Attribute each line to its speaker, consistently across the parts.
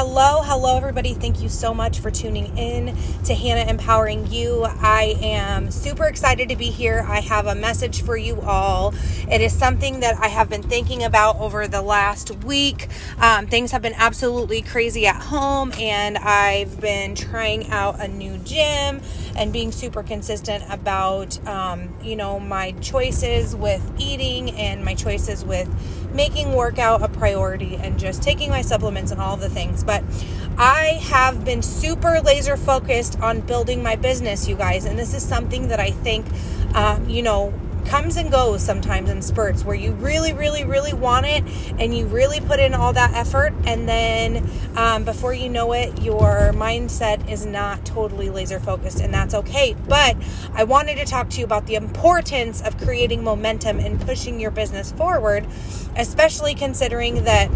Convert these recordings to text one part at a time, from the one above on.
Speaker 1: Hello, hello, everybody. Thank you so much for tuning in to Hannah Empowering You. I am super excited to be here. I have a message for you all. It is something that I have been thinking about over the last week. Um, things have been absolutely crazy at home, and I've been trying out a new gym and being super consistent about, um, you know, my choices with eating and my choices with making workout a priority and just taking my supplements and all the things. But I have been super laser focused on building my business, you guys. And this is something that I think, um, you know, comes and goes sometimes in spurts where you really, really, really want it and you really put in all that effort. And then um, before you know it, your mindset is not totally laser focused, and that's okay. But I wanted to talk to you about the importance of creating momentum and pushing your business forward, especially considering that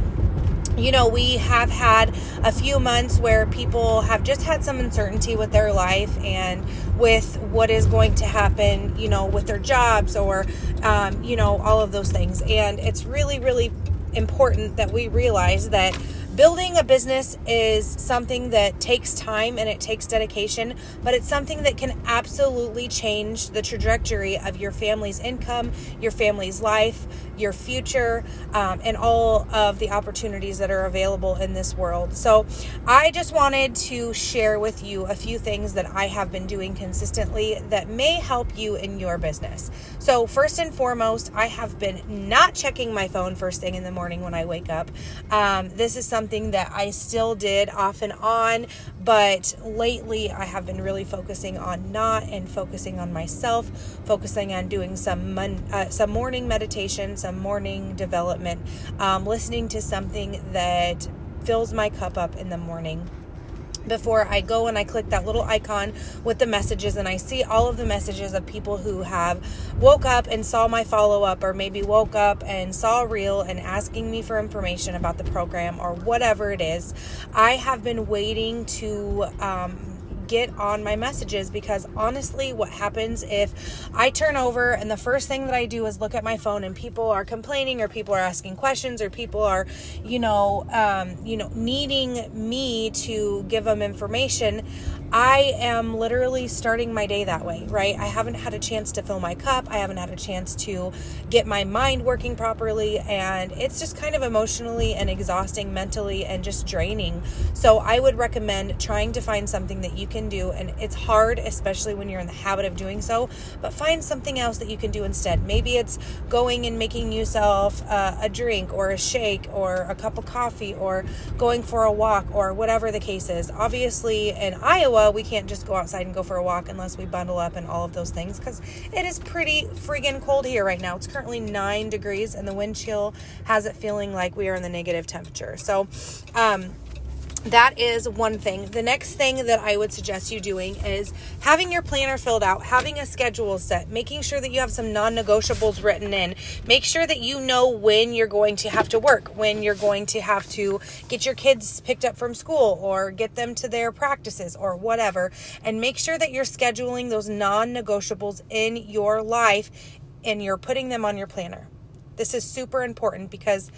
Speaker 1: you know, we have had a few months where people have just had some uncertainty with their life and with what is going to happen, you know, with their jobs or, um, you know, all of those things. And it's really, really important that we realize that building a business is something that takes time and it takes dedication, but it's something that can absolutely change the trajectory of your family's income, your family's life, your future, um, and all of the opportunities that are available in this world. So, I just wanted to share with you a few things that I have been doing consistently that may help you in your business. So, first and foremost, I have been not checking my phone first thing in the morning when I wake up. Um, this is something that I still did off and on, but lately I have been really focusing on not and focusing on myself, focusing on doing some mon- uh, some morning meditation, some morning development, um, listening to something that fills my cup up in the morning before I go and I click that little icon with the messages and I see all of the messages of people who have woke up and saw my follow up or maybe woke up and saw a reel and asking me for information about the program or whatever it is. I have been waiting to um, get on my messages because honestly, what happens if I turn over and the first thing that I do is look at my phone and people are complaining or people are asking questions or people are, you know, um, you know, needing me to give them information. I am literally starting my day that way, right? I haven't had a chance to fill my cup. I haven't had a chance to get my mind working properly. And it's just kind of emotionally and exhausting mentally and just draining. So I would recommend trying to find something that you can do. And it's hard, especially when you're in the habit of doing so, but find something else that you can do instead. Maybe it's going and making yourself uh, a drink or a shake or a cup of coffee or going for a walk or whatever the case is. Obviously, in Iowa, we can't just go outside and go for a walk unless we bundle up and all of those things because it is pretty friggin' cold here right now. It's currently nine degrees and the wind chill has it feeling like we are in the negative temperature. So, um, that is one thing. The next thing that I would suggest you doing is having your planner filled out, having a schedule set, making sure that you have some non negotiables written in. Make sure that you know when you're going to have to work, when you're going to have to get your kids picked up from school or get them to their practices or whatever. And make sure that you're scheduling those non negotiables in your life and you're putting them on your planner. This is super important because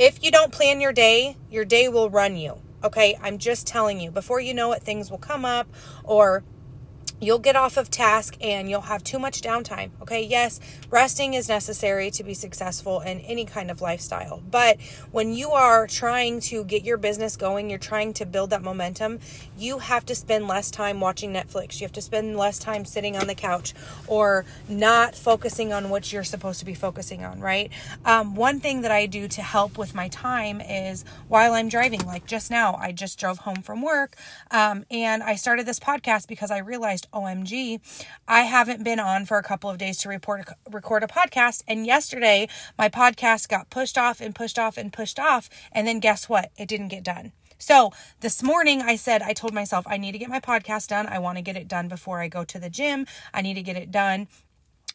Speaker 1: if you don't plan your day, your day will run you. Okay, I'm just telling you. Before you know it, things will come up or you'll get off of task and you'll have too much downtime. Okay, yes, resting is necessary to be successful in any kind of lifestyle. But when you are trying to get your business going, you're trying to build that momentum, you have to spend less time watching Netflix. You have to spend less time sitting on the couch or not focusing on what you're supposed to be focusing on, right? Um, one thing that I do to help with my time is while I'm driving, like just now, I just drove home from work um, and I started this podcast because I realized OMG, I haven't been on for a couple of days to report record a podcast. And yesterday, my podcast got pushed off and pushed off and pushed off. And then guess what? It didn't get done. So this morning, I said, I told myself, I need to get my podcast done. I want to get it done before I go to the gym. I need to get it done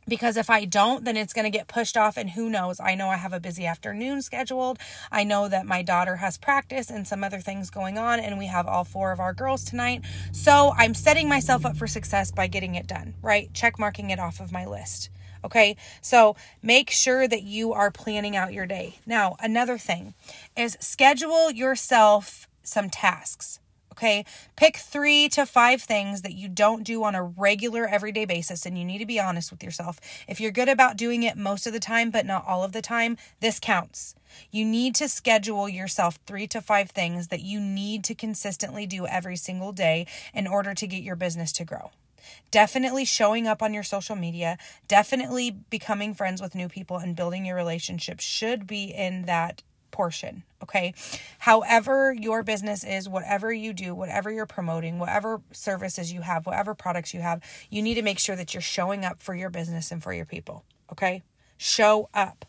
Speaker 1: because if I don't, then it's going to get pushed off. And who knows? I know I have a busy afternoon scheduled. I know that my daughter has practice and some other things going on, and we have all four of our girls tonight. So I'm setting myself up for success by getting it done, right? Check marking it off of my list. Okay, so make sure that you are planning out your day. Now, another thing is schedule yourself some tasks. Okay. Pick three to five things that you don't do on a regular everyday basis. And you need to be honest with yourself. If you're good about doing it most of the time, but not all of the time, this counts. You need to schedule yourself three to five things that you need to consistently do every single day in order to get your business to grow. Definitely showing up on your social media, definitely becoming friends with new people and building your relationship should be in that portion. Okay. However, your business is, whatever you do, whatever you're promoting, whatever services you have, whatever products you have, you need to make sure that you're showing up for your business and for your people. Okay. Show up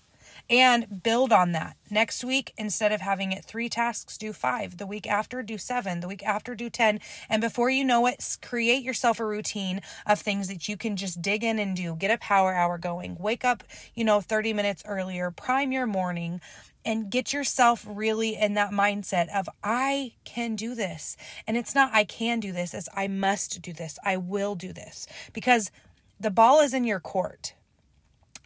Speaker 1: and build on that. Next week, instead of having it three tasks, do five. The week after, do seven. The week after, do 10. And before you know it, create yourself a routine of things that you can just dig in and do. Get a power hour going. Wake up, you know, 30 minutes earlier. Prime your morning and get yourself really in that mindset of I can do this. And it's not I can do this, it's I must do this. I will do this because the ball is in your court.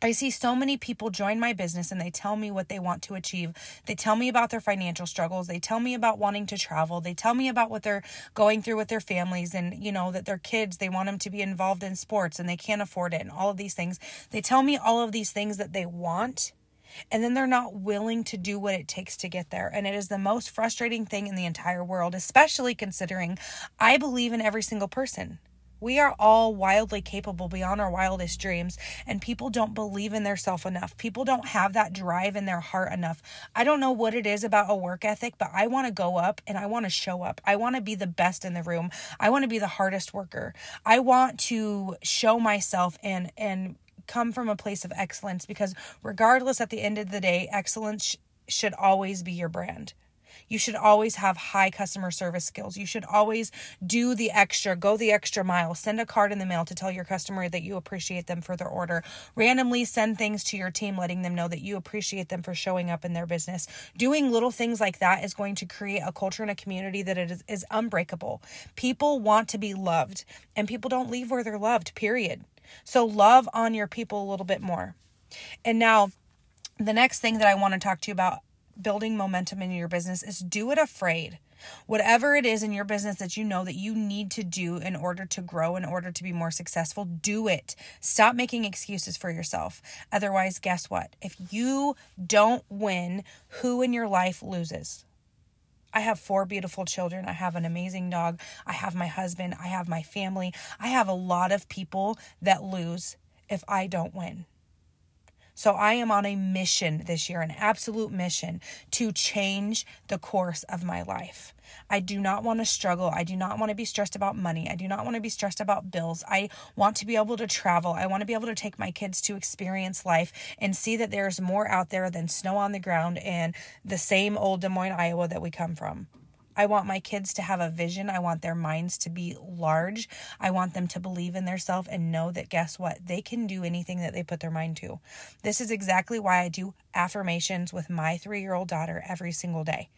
Speaker 1: I see so many people join my business and they tell me what they want to achieve. They tell me about their financial struggles. They tell me about wanting to travel. They tell me about what they're going through with their families and, you know, that their kids, they want them to be involved in sports and they can't afford it and all of these things. They tell me all of these things that they want and then they're not willing to do what it takes to get there. And it is the most frustrating thing in the entire world, especially considering I believe in every single person. We are all wildly capable beyond our wildest dreams, and people don't believe in themselves enough. People don't have that drive in their heart enough. I don't know what it is about a work ethic, but I want to go up and I want to show up. I want to be the best in the room. I want to be the hardest worker. I want to show myself and and come from a place of excellence because regardless at the end of the day, excellence sh- should always be your brand. You should always have high customer service skills. You should always do the extra, go the extra mile, send a card in the mail to tell your customer that you appreciate them for their order. Randomly send things to your team, letting them know that you appreciate them for showing up in their business. Doing little things like that is going to create a culture and a community that is, is unbreakable. People want to be loved, and people don't leave where they're loved, period. So love on your people a little bit more. And now, the next thing that I want to talk to you about building momentum in your business is do it afraid. Whatever it is in your business that you know that you need to do in order to grow, in order to be more successful, do it. Stop making excuses for yourself. Otherwise, guess what? If you don't win, who in your life loses? I have four beautiful children. I have an amazing dog. I have my husband. I have my family. I have a lot of people that lose if I don't win. So I am on a mission this year, an absolute mission to change the course of my life. I do not want to struggle. I do not want to be stressed about money. I do not want to be stressed about bills. I want to be able to travel. I want to be able to take my kids to experience life and see that there's more out there than snow on the ground and the same old Des Moines, Iowa that we come from. I want my kids to have a vision. I want their minds to be large. I want them to believe in themselves and know that guess what? They can do anything that they put their mind to. This is exactly why I do affirmations with my 3-year-old daughter every single day.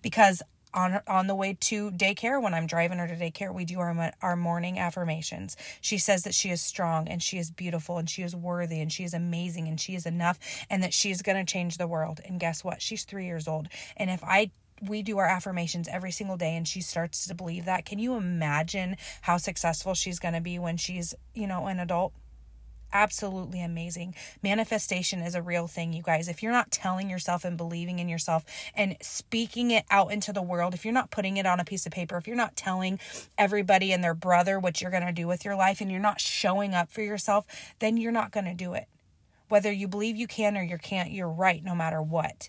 Speaker 1: Because on on the way to daycare when I'm driving her to daycare we do our our morning affirmations. She says that she is strong and she is beautiful and she is worthy and she is amazing and she is enough and that she is going to change the world. And guess what? She's 3 years old. And if I we do our affirmations every single day and she starts to believe that can you imagine how successful she's going to be when she's you know an adult absolutely amazing. Manifestation is a real thing, you guys. If you're not telling yourself and believing in yourself and speaking it out into the world, if you're not putting it on a piece of paper, if you're not telling everybody and their brother what you're going to do with your life and you're not showing up for yourself, then you're not going to do it. Whether you believe you can or you can't, you're right no matter what.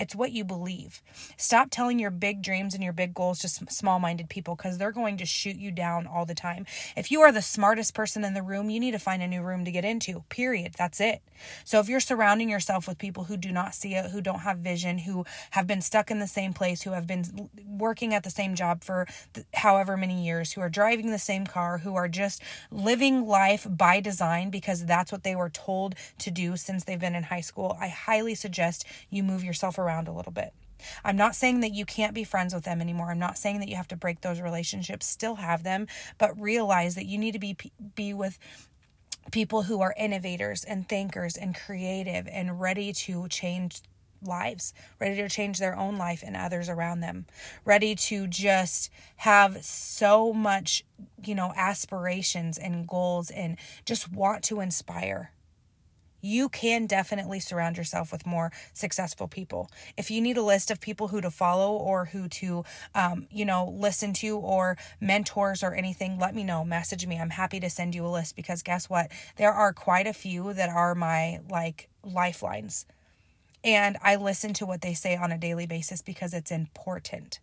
Speaker 1: It's what you believe. Stop telling your big dreams and your big goals to small minded people because they're going to shoot you down all the time. If you are the smartest person in the room, you need to find a new room to get into, period. That's it. So if you're surrounding yourself with people who do not see it, who don't have vision, who have been stuck in the same place, who have been working at the same job for however many years, who are driving the same car, who are just living life by design because that's what they were told to do since they've been in high school, I highly suggest you move yourself around around a little bit. I'm not saying that you can't be friends with them anymore. I'm not saying that you have to break those relationships, still have them, but realize that you need to be be with people who are innovators and thinkers and creative and ready to change lives, ready to change their own life and others around them, ready to just have so much, you know, aspirations and goals and just want to inspire you can definitely surround yourself with more successful people. If you need a list of people who to follow or who to, um, you know, listen to or mentors or anything, let me know. Message me. I'm happy to send you a list because guess what? There are quite a few that are my like lifelines. And I listen to what they say on a daily basis because it's important.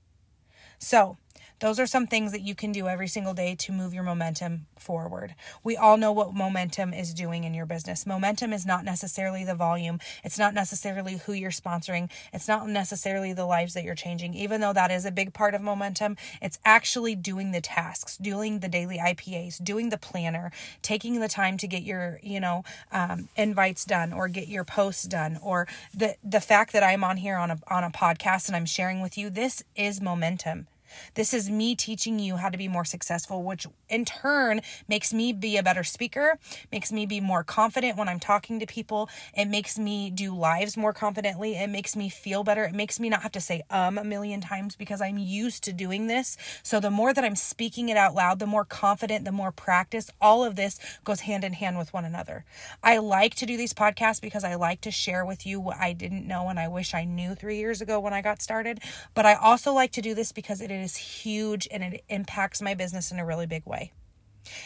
Speaker 1: So, those are some things that you can do every single day to move your momentum forward. We all know what momentum is doing in your business. Momentum is not necessarily the volume, it's not necessarily who you're sponsoring, it's not necessarily the lives that you're changing. Even though that is a big part of momentum, it's actually doing the tasks, doing the daily IPAs, doing the planner, taking the time to get your, you know, um, invites done or get your posts done or the the fact that I'm on here on a on a podcast and I'm sharing with you this is momentum this is me teaching you how to be more successful, which in turn makes me be a better speaker, makes me be more confident when I'm talking to people. It makes me do lives more confidently. It makes me feel better. It makes me not have to say um a million times because I'm used to doing this. So the more that I'm speaking it out loud, the more confident, the more practice, all of this goes hand in hand with one another. I like to do these podcasts because I like to share with you what I didn't know and I wish I knew three years ago when I got started. But I also like to do this because it is huge and it impacts my business in a really big way.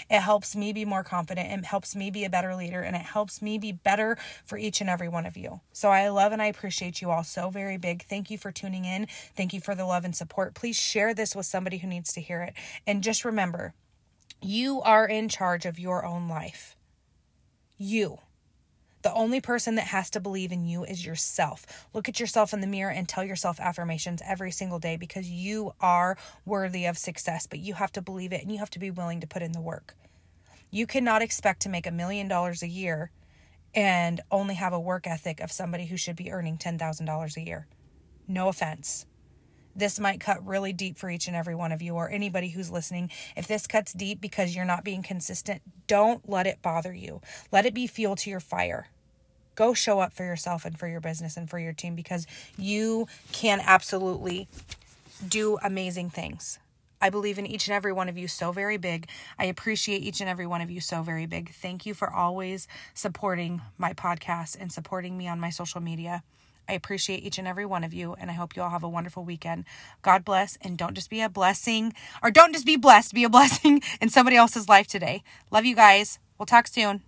Speaker 1: It helps me be more confident. It helps me be a better leader and it helps me be better for each and every one of you. So I love and I appreciate you all so very big. Thank you for tuning in. Thank you for the love and support. Please share this with somebody who needs to hear it. And just remember, you are in charge of your own life. You. The only person that has to believe in you is yourself. Look at yourself in the mirror and tell yourself affirmations every single day because you are worthy of success, but you have to believe it and you have to be willing to put in the work. You cannot expect to make a million dollars a year and only have a work ethic of somebody who should be earning $10,000 a year. No offense. This might cut really deep for each and every one of you or anybody who's listening. If this cuts deep because you're not being consistent, don't let it bother you. Let it be fuel to your fire. Go show up for yourself and for your business and for your team because you can absolutely do amazing things. I believe in each and every one of you so very big. I appreciate each and every one of you so very big. Thank you for always supporting my podcast and supporting me on my social media. I appreciate each and every one of you, and I hope you all have a wonderful weekend. God bless, and don't just be a blessing, or don't just be blessed, be a blessing in somebody else's life today. Love you guys. We'll talk soon.